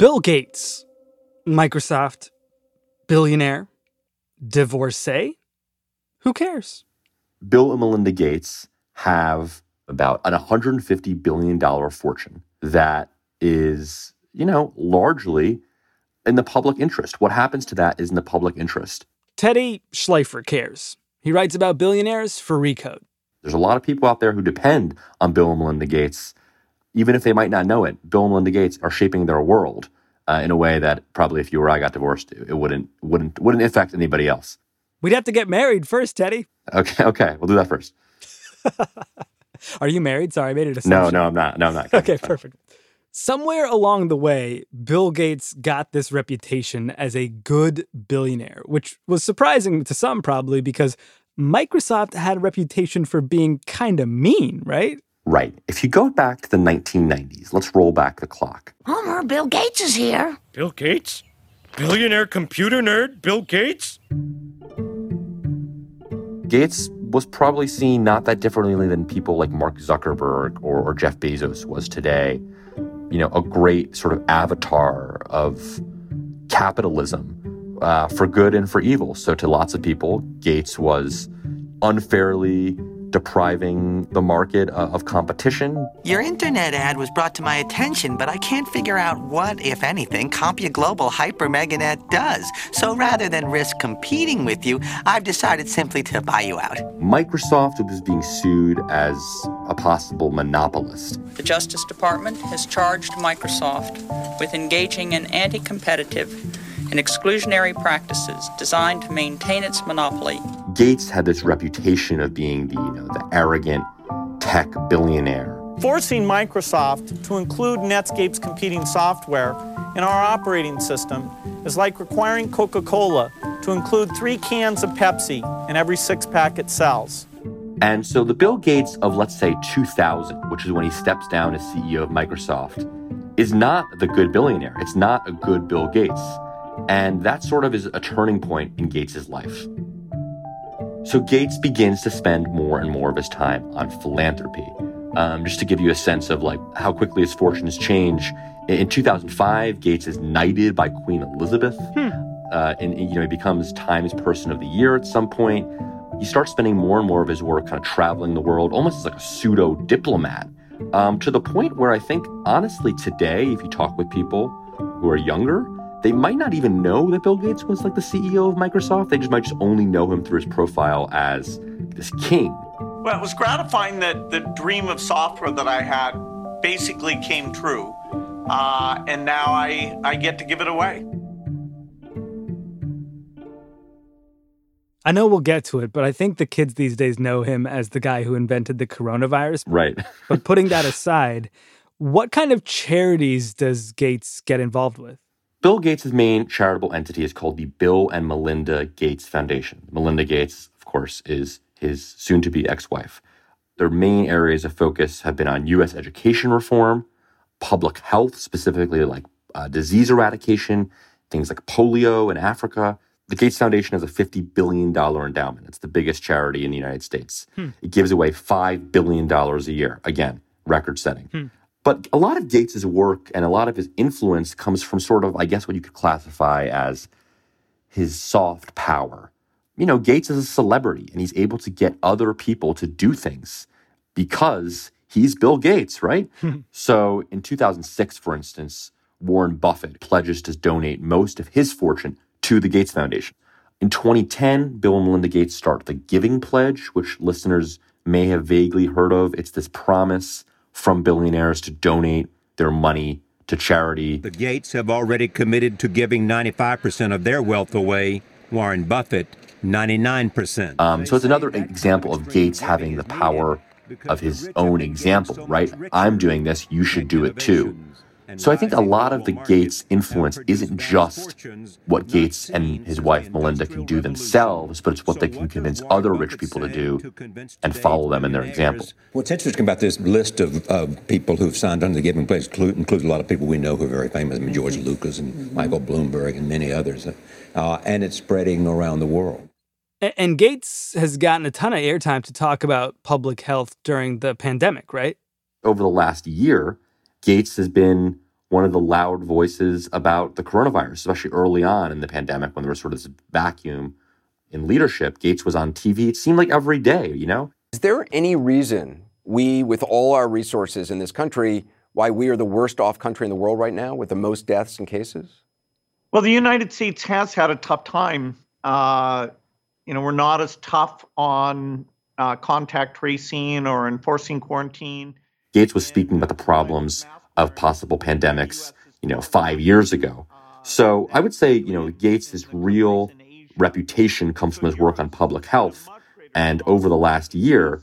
Bill Gates, Microsoft, billionaire, divorcee. Who cares? Bill and Melinda Gates have about an $150 billion fortune that is, you know, largely in the public interest. What happens to that is in the public interest. Teddy Schleifer cares. He writes about billionaires for Recode. There's a lot of people out there who depend on Bill and Melinda Gates. Even if they might not know it, Bill and Melinda Gates are shaping their world uh, in a way that probably if you or I got divorced, it wouldn't wouldn't wouldn't affect anybody else. We'd have to get married first, Teddy. Okay, okay, we'll do that first. Are you married? Sorry, I made it a No, no, I'm not. No, I'm not. Okay, perfect. Somewhere along the way, Bill Gates got this reputation as a good billionaire, which was surprising to some probably because Microsoft had a reputation for being kind of mean, right? Right. If you go back to the 1990s, let's roll back the clock. Homer, Bill Gates is here. Bill Gates? Billionaire computer nerd Bill Gates? Gates was probably seen not that differently than people like Mark Zuckerberg or, or Jeff Bezos was today. You know, a great sort of avatar of capitalism uh, for good and for evil. So, to lots of people, Gates was unfairly depriving the market uh, of competition. Your internet ad was brought to my attention, but I can't figure out what, if anything, Compu Global Hyper Meganet does. So rather than risk competing with you, I've decided simply to buy you out. Microsoft was being sued as a possible monopolist. The Justice Department has charged Microsoft with engaging in anti competitive and exclusionary practices designed to maintain its monopoly. Gates had this reputation of being the, you know, the arrogant tech billionaire. Forcing Microsoft to include Netscape's competing software in our operating system is like requiring Coca Cola to include three cans of Pepsi in every six pack it sells. And so the Bill Gates of, let's say, 2000, which is when he steps down as CEO of Microsoft, is not the good billionaire. It's not a good Bill Gates. And that sort of is a turning point in Gates' life. So Gates begins to spend more and more of his time on philanthropy. Um, just to give you a sense of like how quickly his fortunes change. In 2005, Gates is knighted by Queen Elizabeth. Hmm. Uh, and, you know, he becomes Times Person of the Year at some point. He starts spending more and more of his work kind of traveling the world, almost as like a pseudo diplomat, um, to the point where I think, honestly, today, if you talk with people who are younger, they might not even know that Bill Gates was like the CEO of Microsoft. They just might just only know him through his profile as this king. Well, it was gratifying that the dream of software that I had basically came true. Uh, and now I, I get to give it away. I know we'll get to it, but I think the kids these days know him as the guy who invented the coronavirus. Right. but putting that aside, what kind of charities does Gates get involved with? Bill Gates' main charitable entity is called the Bill and Melinda Gates Foundation. Melinda Gates, of course, is his soon to be ex wife. Their main areas of focus have been on U.S. education reform, public health, specifically like uh, disease eradication, things like polio in Africa, The Gates Foundation has a $50 billion endowment. It's the biggest charity in the United States. Hmm. It gives away $5 billion a year. Again, record setting. Hmm. But a lot of Gates's work and a lot of his influence comes from sort of, I guess, what you could classify as his soft power. You know, Gates is a celebrity and he's able to get other people to do things because he's Bill Gates, right? so in 2006, for instance, Warren Buffett pledges to donate most of his fortune to the Gates Foundation. In 2010, Bill and Melinda Gates start the Giving Pledge, which listeners may have vaguely heard of. It's this promise from billionaires to donate their money to charity. The Gates have already committed to giving 95% of their wealth away. Warren Buffett, 99%. Um, so it's another example of Gates having the power of his own example, right? I'm doing this, you should do it too. So I think a lot of the Gates influence isn't just what Gates and his wife Melinda can do themselves, but it's what they can convince other rich people to do and follow them in their example. What's interesting about this list of, of people who've signed under the Giving Pledge includes a lot of people we know who are very famous, I mean, George Lucas and Michael Bloomberg and many others, uh, and it's spreading around the world. And Gates has gotten a ton of airtime to talk about public health during the pandemic, right? Over the last year, Gates has been one of the loud voices about the coronavirus, especially early on in the pandemic when there was sort of this vacuum in leadership. Gates was on TV, it seemed like every day, you know? Is there any reason we, with all our resources in this country, why we are the worst off country in the world right now with the most deaths and cases? Well, the United States has had a tough time. Uh, you know, we're not as tough on uh, contact tracing or enforcing quarantine. Gates was speaking about the problems of possible pandemics, you know, five years ago. So I would say, you know, Gates' real reputation comes from his work on public health. And over the last year,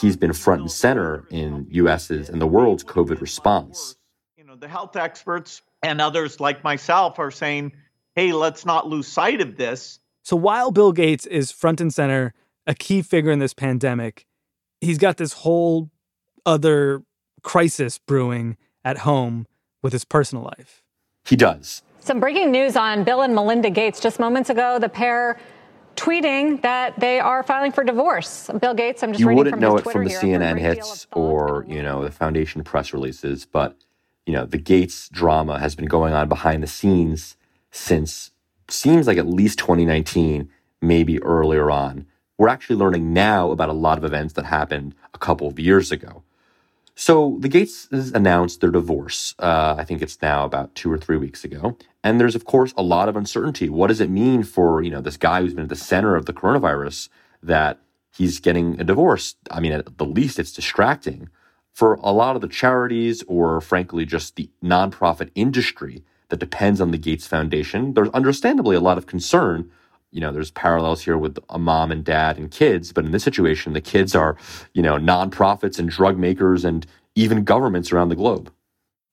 he's been front and center in US's and the world's COVID response. You know, the health experts and others like myself are saying, hey, let's not lose sight of this. So while Bill Gates is front and center, a key figure in this pandemic, he's got this whole other crisis brewing at home with his personal life. He does. Some breaking news on Bill and Melinda Gates. Just moments ago, the pair tweeting that they are filing for divorce. Bill Gates, I'm just you reading wouldn't from know his it from the CNN hits or you know the foundation press releases, but you know the Gates drama has been going on behind the scenes since seems like at least 2019, maybe earlier on. We're actually learning now about a lot of events that happened a couple of years ago. So the Gates has announced their divorce. Uh, I think it's now about two or three weeks ago, and there's of course a lot of uncertainty. What does it mean for you know this guy who's been at the center of the coronavirus that he's getting a divorce? I mean, at the least, it's distracting for a lot of the charities or frankly just the nonprofit industry that depends on the Gates Foundation. There's understandably a lot of concern you know, there's parallels here with a mom and dad and kids, but in this situation, the kids are, you know, nonprofits and drug makers and even governments around the globe.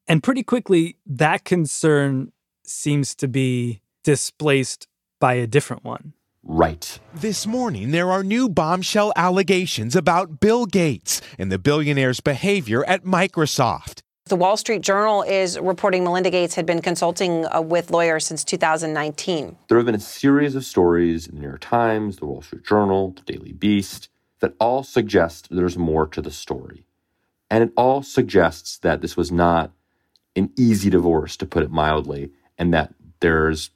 And pretty quickly, that concern seems to be displaced by a different one. Right. This morning, there are new bombshell allegations about Bill Gates and the billionaire's behavior at Microsoft. The Wall Street Journal is reporting Melinda Gates had been consulting uh, with lawyers since 2019. There have been a series of stories in the New York Times, the Wall Street Journal, the Daily Beast that all suggest there's more to the story. And it all suggests that this was not an easy divorce, to put it mildly, and that there's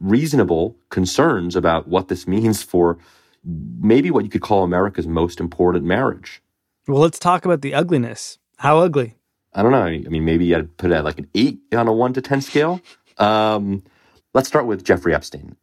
reasonable concerns about what this means for maybe what you could call America's most important marriage. Well, let's talk about the ugliness. How ugly? I don't know. I mean, maybe I'd put it at like an eight on a one to 10 scale. Um, let's start with Jeffrey Epstein.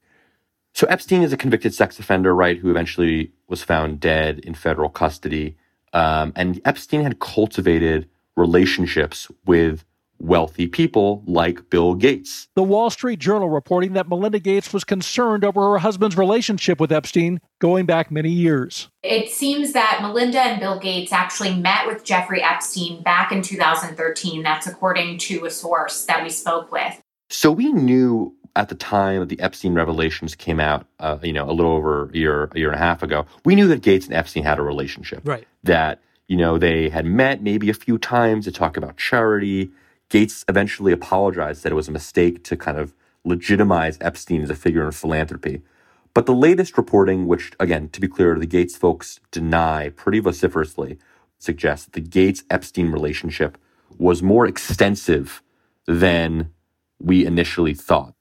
So, Epstein is a convicted sex offender, right, who eventually was found dead in federal custody. Um, and Epstein had cultivated relationships with wealthy people like Bill Gates. The Wall Street Journal reporting that Melinda Gates was concerned over her husband's relationship with Epstein going back many years. It seems that Melinda and Bill Gates actually met with Jeffrey Epstein back in 2013. That's according to a source that we spoke with. So we knew at the time that the Epstein revelations came out, uh, you know, a little over a year, a year and a half ago, we knew that Gates and Epstein had a relationship. Right. That, you know, they had met maybe a few times to talk about charity Gates eventually apologized, that it was a mistake to kind of legitimize Epstein as a figure in philanthropy. But the latest reporting, which again, to be clear, the Gates folks deny pretty vociferously, suggests that the Gates Epstein relationship was more extensive than we initially thought.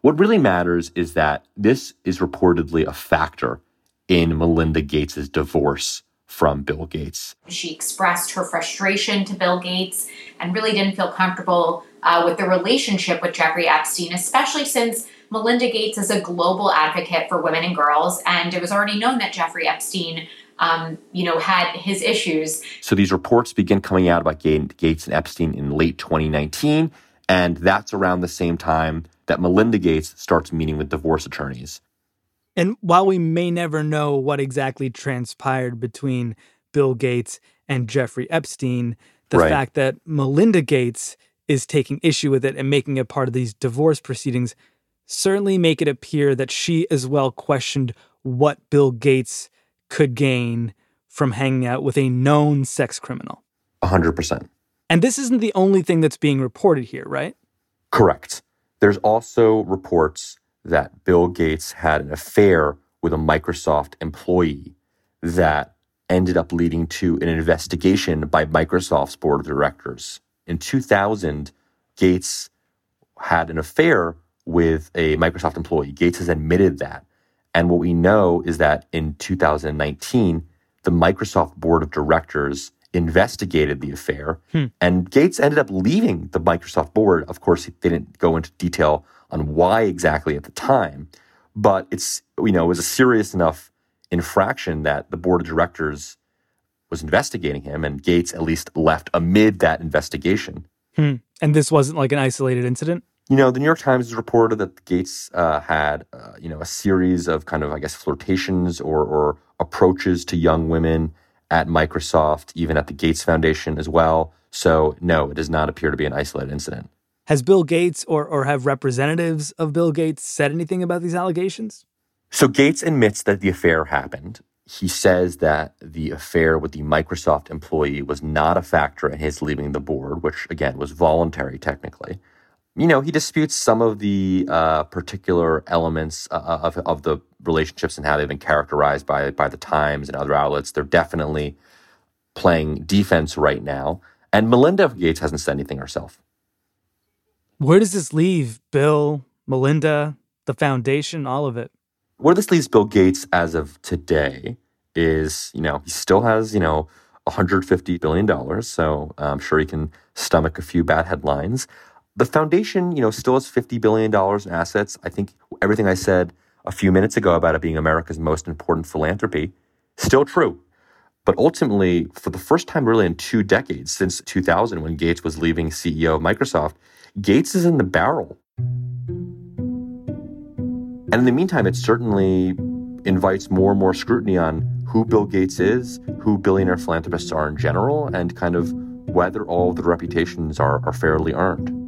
What really matters is that this is reportedly a factor in Melinda Gates' divorce from Bill Gates. She expressed her frustration to Bill Gates and really didn't feel comfortable uh, with the relationship with Jeffrey Epstein, especially since Melinda Gates is a global advocate for women and girls, and it was already known that Jeffrey Epstein. Um, you know, had his issues. So these reports begin coming out about Gates and Epstein in late 2019, and that's around the same time that Melinda Gates starts meeting with divorce attorneys. And while we may never know what exactly transpired between Bill Gates and Jeffrey Epstein, the Right. fact that Melinda Gates is taking issue with it and making it part of these divorce proceedings certainly make it appear that she as well questioned what Bill Gates could gain from hanging out with a known sex criminal. 100%. And this isn't the only thing that's being reported here, right? Correct. There's also reports that Bill Gates had an affair with a Microsoft employee that ended up leading to an investigation by Microsoft's board of directors. In 2000, Gates had an affair with a Microsoft employee. Gates has admitted that. And what we know is that in 2019, the Microsoft board of directors investigated the affair, Hmm. and Gates ended up leaving the Microsoft board. Of course, they didn't go into detail on why exactly at the time, but it's you know it was a serious enough infraction that the board of directors was investigating him, and Gates at least left amid that investigation. Hmm. And this wasn't like an isolated incident? You know, the New York Times reported that Gates uh, had, uh, you know, a series of kind of, I guess, flirtations or, or approaches to young women at Microsoft, even at the Gates Foundation as well. So, no, it does not appear to be an isolated incident. Has Bill Gates or, or have representatives of Bill Gates said anything about these allegations? So Gates admits that the affair happened. He says that the affair with the Microsoft employee was not a factor in his leaving the board, which again was voluntary technically. You know, he disputes some of the uh, particular elements uh, of, of the relationships and how they've been characterized by by the Times and other outlets. They're definitely playing defense right now. And Melinda Gates hasn't said anything herself. Where does this leave Bill, Melinda, the foundation, all of it? where this leaves Bill Gates as of today is, you know, he still has, you know, $150 billion. So uh, I'm sure he can stomach a few bad headlines. The foundation, you know, still has $50 billion in assets. I think everything I said a few minutes ago about it being America's most important philanthropy, still true. But ultimately, for the first time really in two decades, since 2000, when Gates was leaving CEO of Microsoft, Gates is in the barrel. And in the meantime, it certainly invites more and more scrutiny on who Bill Gates is, who billionaire philanthropists are in general, and kind of whether all of the reputations are, are fairly earned.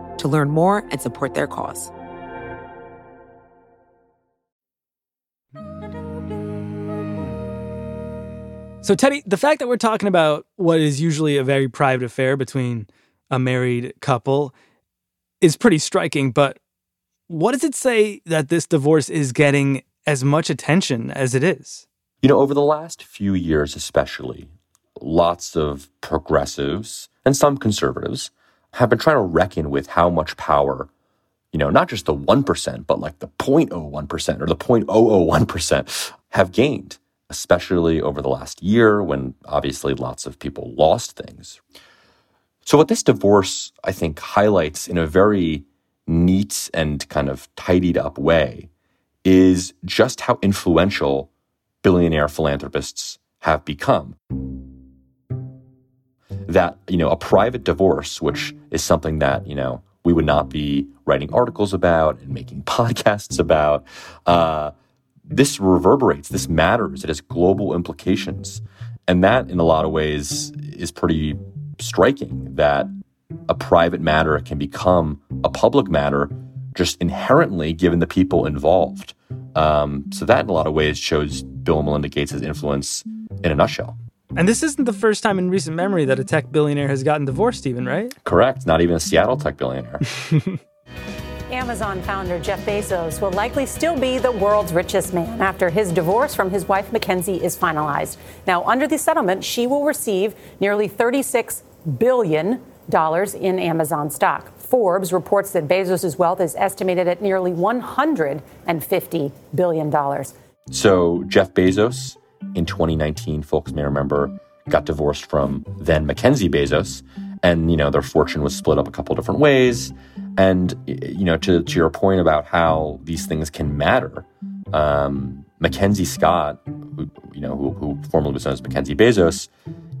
to learn more and support their cause. So, Teddy, the fact that we're talking about what is usually a very private affair between a married couple is pretty striking. But what does it say that this divorce is getting as much attention as it is? You know, over the last few years, especially, lots of progressives and some conservatives have been trying to reckon with how much power, you know, not just the 1%, but like the 0.01% or the 0.001% have gained especially over the last year when obviously lots of people lost things. So, what this divorce, I think, highlights in a very neat and kind of tidied up way is just how influential billionaire philanthropists have become. That, you know, a private divorce, which is something that, you know, we would not be writing articles about and making podcasts about, uh, this reverberates, this matters, it has global implications. And that, in a lot of ways, is pretty striking that a private matter can become a public matter just inherently given the people involved. Um, so, that, in a lot of ways, shows Bill and Melinda Gates' influence in a nutshell. And this isn't the first time in recent memory that a tech billionaire has gotten divorced, even, right? Correct. Not even a Seattle tech billionaire. Amazon founder Jeff Bezos will likely still be the world's richest man after his divorce from his wife Mackenzie is finalized. Now, under the settlement, she will receive nearly $36 billion in Amazon stock. Forbes reports that Bezos' wealth is estimated at nearly $150 billion. So, Jeff Bezos in 2019, folks may remember, got divorced from then Mackenzie Bezos and you know their fortune was split up a couple different ways. And you know to, to your point about how these things can matter um, mackenzie scott who, you know who, who formerly was known as mackenzie bezos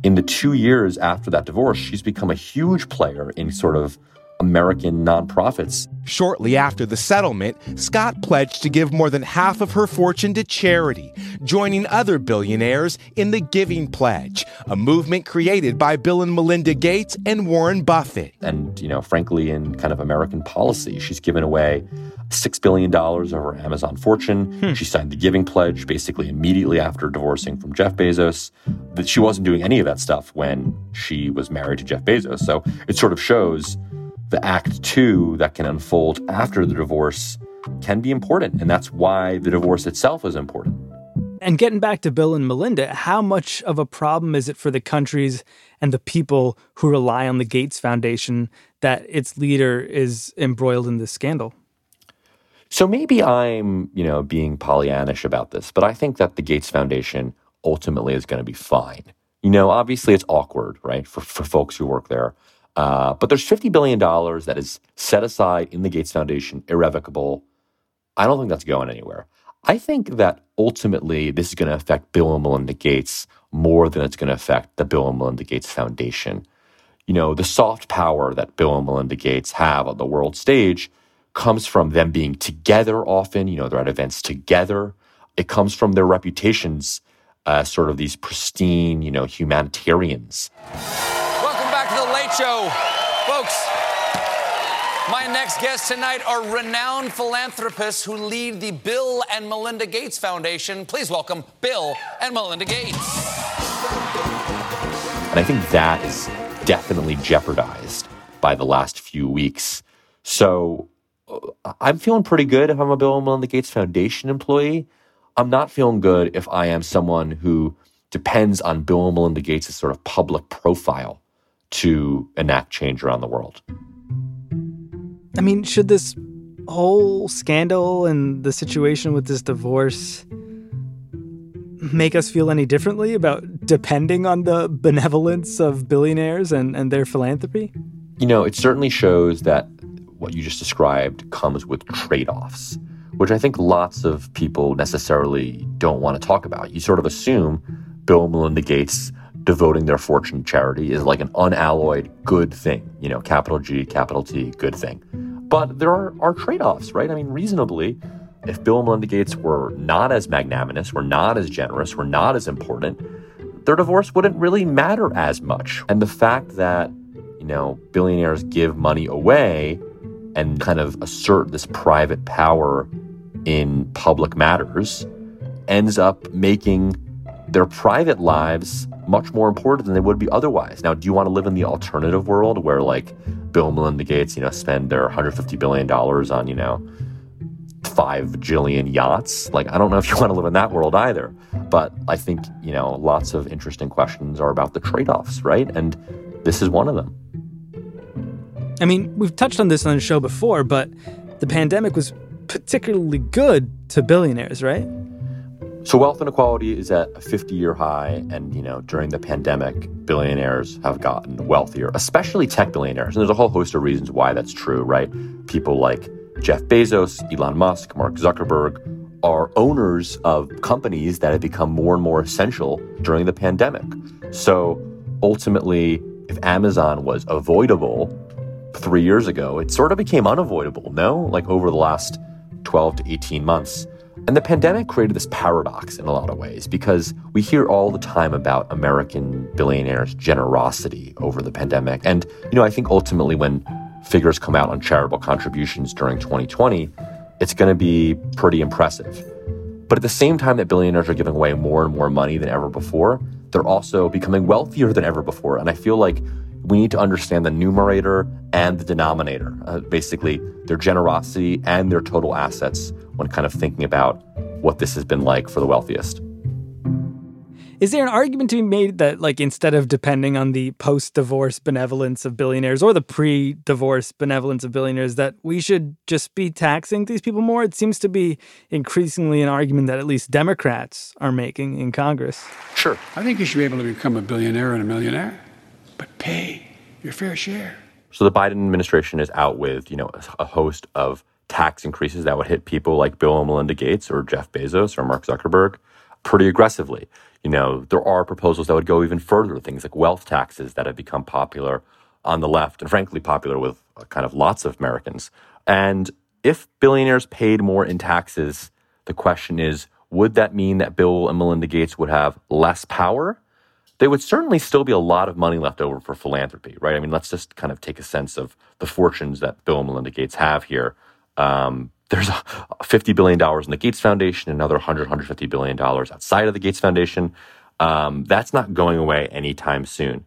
in the two years after that divorce she's become a huge player in sort of American nonprofits. Shortly after the settlement, Scott pledged to give more than half of her fortune to charity, joining other billionaires in the Giving Pledge, a movement created by Bill and Melinda Gates and Warren Buffett. And, you know, frankly, in kind of American policy, she's given away $6 billion of her Amazon fortune. Hmm. She signed the Giving Pledge basically immediately after divorcing from Jeff Bezos. That she wasn't doing any of that stuff when she was married to Jeff Bezos. So it sort of shows the act two that can unfold after the divorce can be important. And that's why the divorce itself is important. And getting back to Bill and Melinda, how much of a problem is it for the countries and the people who rely on the Gates Foundation that its leader is embroiled in this scandal? So maybe I'm, you know, being Pollyannish about this, but I think that the Gates Foundation ultimately is going to be fine. You know, obviously it's awkward, right, for, for folks who work there. Uh, but there's $50 billion that is set aside in the Gates Foundation, irrevocable. I don't think that's going anywhere. I think that ultimately this is going to affect Bill and Melinda Gates more than it's going to affect the Bill and Melinda Gates Foundation. You know, the soft power that Bill and Melinda Gates have on the world stage comes from them being together often. You know, they're at events together. It comes from their reputations as sort of these pristine, you know, humanitarians. Show. Folks, my next guests tonight are renowned philanthropists who lead the Bill and Melinda Gates Foundation. Please welcome Bill and Melinda Gates. And I think that is definitely jeopardized by the last few weeks. So uh, I'm feeling pretty good if I'm a Bill and Melinda Gates Foundation employee. I'm not feeling good if I am someone who depends on Bill and Melinda Gates' sort of public profile to enact change around the world. I mean, should this whole scandal and the situation with this divorce make us feel any differently about depending on the benevolence of billionaires and, and their philanthropy? You know, it certainly shows that what you just described comes with trade offs, which I think lots of people necessarily don't want to talk about. You sort of assume Bill and Melinda Gates devoting their fortune to charity is like an unalloyed good thing, you know, capital G, capital T, good thing. But there are, are trade offs, right? I mean, reasonably, if Bill and Melinda Gates were not as magnanimous, were not as generous, were not as important, their divorce wouldn't really matter as much. And the fact that, you know, billionaires give money away and kind of assert this private power in public matters ends up making their private lives much more important than they would be otherwise. Now, do you want to live in the alternative world where like Bill and Melinda Gates, you know, spend their 150 billion dollars on, you know, five jillion yachts? Like, I don't know if you want to live in that world either. But I think, you know, lots of interesting questions are about the trade-offs, right? And this is one of them. I mean, we've touched on this on the show before, but the pandemic was particularly good to billionaires, right? So wealth inequality is at a 50-year high, and you know during the pandemic, billionaires have gotten wealthier, especially tech billionaires. And there's a whole host of reasons why that's true, right? People like Jeff Bezos, Elon Musk, Mark Zuckerberg are owners of companies that have become more and more essential during the pandemic. So ultimately, if Amazon was avoidable three years ago, it sort of became unavoidable, no? Like over the last 12 to 18 months. And the pandemic created this paradox in a lot of ways because we hear all the time about American billionaires' generosity over the pandemic. And, you know, I think ultimately when figures come out on charitable contributions during 2020, it's going to be pretty impressive. But at the same time that billionaires are giving away more and more money than ever before, they're also becoming wealthier than ever before. And I feel like we need to understand the numerator and the denominator, uh, basically their generosity and their total assets when kind of thinking about what this has been like for the wealthiest. Is there an argument to be made that, like, instead of depending on the post divorce benevolence of billionaires or the pre divorce benevolence of billionaires, that we should just be taxing these people more? It seems to be increasingly an argument that at least Democrats are making in Congress. Sure. I think you should be able to become a billionaire and a millionaire, but pay your fair share. So the Biden administration is out with, you know, a host of tax increases that would hit people like Bill and Melinda Gates or Jeff Bezos or Mark Zuckerberg pretty aggressively. You know, there are proposals that would go even further, things like wealth taxes that have become popular on the left and frankly popular with uh, kind of lots of Americans. And if billionaires paid more in taxes, the question is would that mean that Bill and Melinda Gates would have less power? There would certainly still be a lot of money left over for philanthropy, right? I mean, let's just kind of take a sense of the fortunes that Bill and Melinda Gates have here. Um, there's $50 billion in the Gates Foundation, another $100, $150 billion outside of the Gates Foundation. Um, that's not going away anytime soon.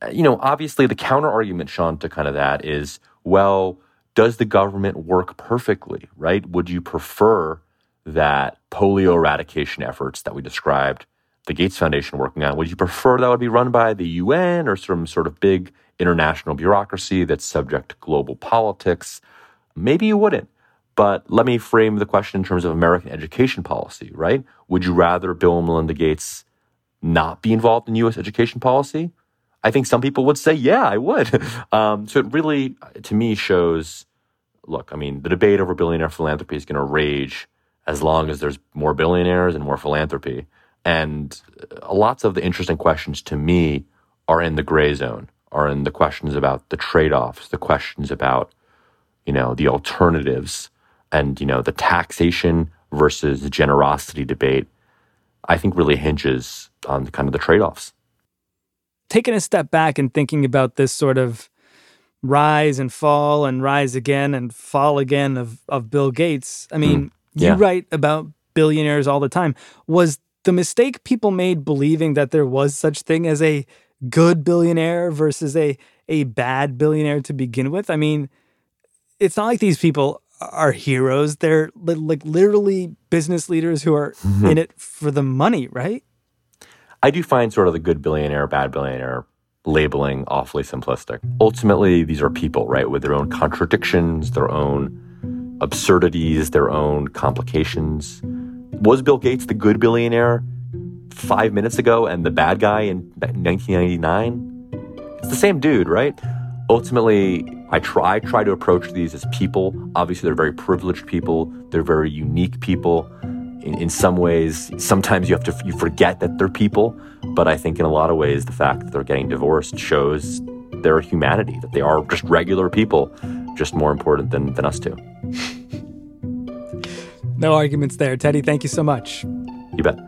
Uh, you know, obviously, the counter argument, Sean, to kind of that is well, does the government work perfectly, right? Would you prefer that polio eradication efforts that we described the Gates Foundation working on, would you prefer that would be run by the UN or some sort of big international bureaucracy that's subject to global politics? Maybe you wouldn't. But let me frame the question in terms of American education policy, right? Would you rather Bill and Melinda Gates not be involved in U.S. education policy? I think some people would say, yeah, I would. Um, so it really, to me, shows look, I mean, the debate over billionaire philanthropy is going to rage as long as there's more billionaires and more philanthropy. And lots of the interesting questions to me are in the gray zone, are in the questions about the trade offs, the questions about, you know, the alternatives and you know the taxation versus the generosity debate i think really hinges on kind of the trade-offs taking a step back and thinking about this sort of rise and fall and rise again and fall again of, of bill gates i mean mm, yeah. you write about billionaires all the time was the mistake people made believing that there was such thing as a good billionaire versus a a bad billionaire to begin with i mean it's not like these people are heroes. They're li- like literally business leaders who are mm-hmm. in it for the money, right? I do find sort of the good billionaire, bad billionaire labeling awfully simplistic. Ultimately, these are people, right, with their own contradictions, their own absurdities, their own complications was Bill Gates the good billionaire five minutes ago and the bad guy in 1999? It's the same dude, right? Ultimately, I try try to approach these as people. Obviously, they're very privileged people. They're very unique people. In, in some ways, sometimes you have to you forget that they're people. But I think in a lot of ways, the fact that they're getting divorced shows their humanity, that they are just regular people, just more important than, than us two. No arguments there. Teddy, thank you so much. You bet.